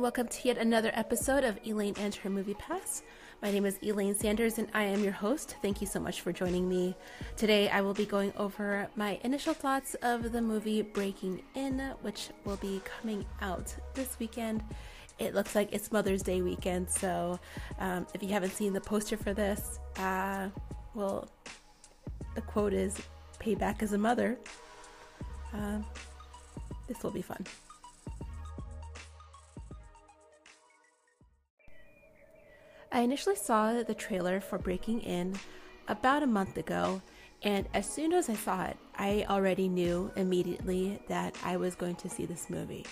welcome to yet another episode of Elaine and her Movie Pass. My name is Elaine Sanders and I am your host. Thank you so much for joining me. Today I will be going over my initial thoughts of the movie Breaking In, which will be coming out this weekend. It looks like it's Mother's Day weekend, so um, if you haven't seen the poster for this, uh, well, the quote is payback as a mother. Uh, this will be fun. I initially saw the trailer for Breaking In about a month ago, and as soon as I saw it, I already knew immediately that I was going to see this movie.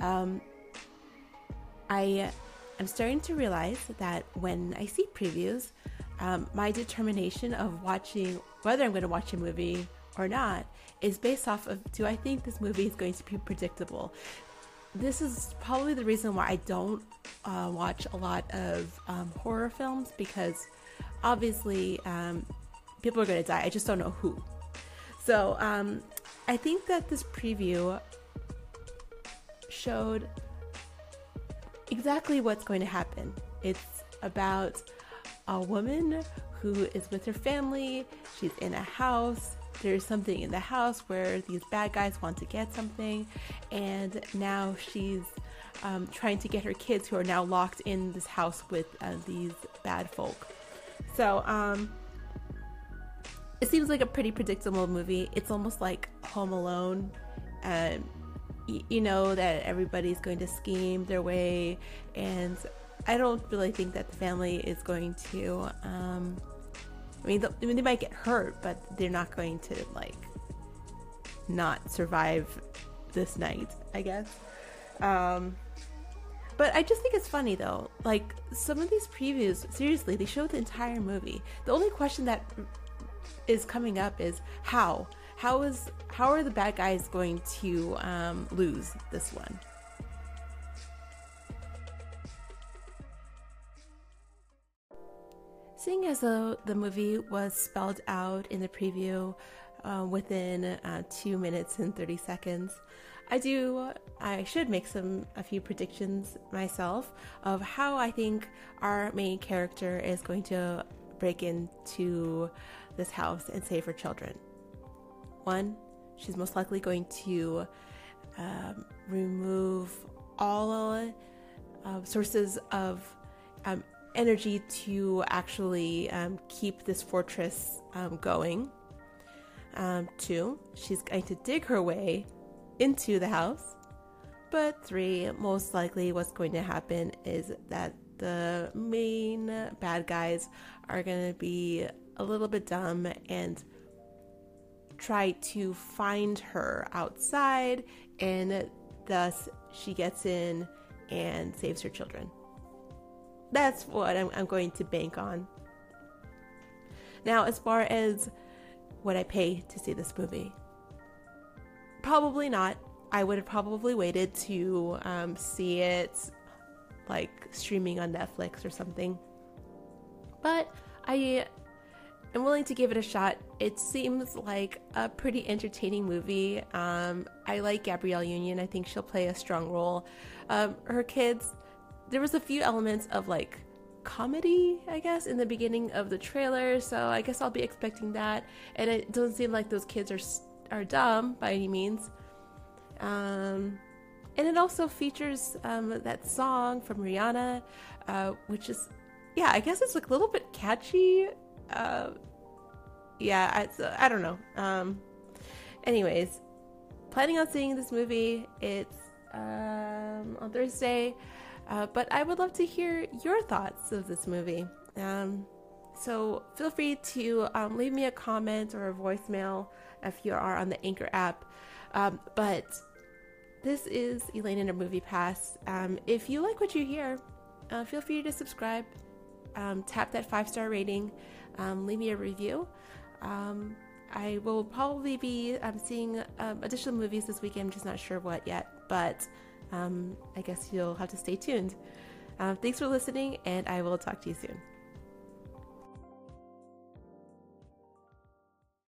Um, I am starting to realize that when I see previews, um, my determination of watching whether I'm going to watch a movie or not is based off of do I think this movie is going to be predictable? This is probably the reason why I don't uh, watch a lot of um, horror films because obviously um, people are going to die. I just don't know who. So um, I think that this preview showed exactly what's going to happen. It's about a woman who is with her family, she's in a house, there's something in the house where these bad guys want to get something, and now she's um, trying to get her kids who are now locked in this house with uh, these bad folk. So, um, it seems like a pretty predictable movie. It's almost like Home Alone. and y- you know that everybody's going to scheme their way, and I don't really think that the family is going to um, I mean, I mean, they might get hurt, but they're not going to like not survive this night. I guess. Um, but I just think it's funny though. Like some of these previews, seriously, they show the entire movie. The only question that is coming up is how. How is how are the bad guys going to um, lose this one? Seeing as though the movie was spelled out in the preview uh, within uh, two minutes and 30 seconds, I do, I should make some, a few predictions myself of how I think our main character is going to break into this house and save her children. One, she's most likely going to um, remove all uh, sources of um, energy to actually um, keep this fortress um, going. Um, two, she's going to dig her way into the house. But three, most likely what's going to happen is that the main bad guys are going to be a little bit dumb and try to find her outside, and thus she gets in and saves her children. That's what I'm, I'm going to bank on. Now, as far as would I pay to see this movie? Probably not. I would have probably waited to um, see it like streaming on Netflix or something. But I am willing to give it a shot. It seems like a pretty entertaining movie. Um, I like Gabrielle Union. I think she'll play a strong role. Um, her kids there was a few elements of like comedy, I guess, in the beginning of the trailer. So I guess I'll be expecting that. And it doesn't seem like those kids are are dumb by any means. Um, and it also features um, that song from Rihanna, uh, which is, yeah, I guess it's like a little bit catchy. Uh, yeah, I, I don't know. Um, anyways, planning on seeing this movie. It's um, on Thursday. Uh, but I would love to hear your thoughts of this movie. Um, so feel free to um, leave me a comment or a voicemail if you are on the Anchor app. Um, but this is Elaine in a Movie Pass. Um, if you like what you hear, uh, feel free to subscribe, um, tap that five star rating, um, leave me a review. I will probably be seeing additional movies this weekend. I'm just not sure what yet, but um, I guess you'll have to stay tuned. Um, thanks for listening, and I will talk to you soon.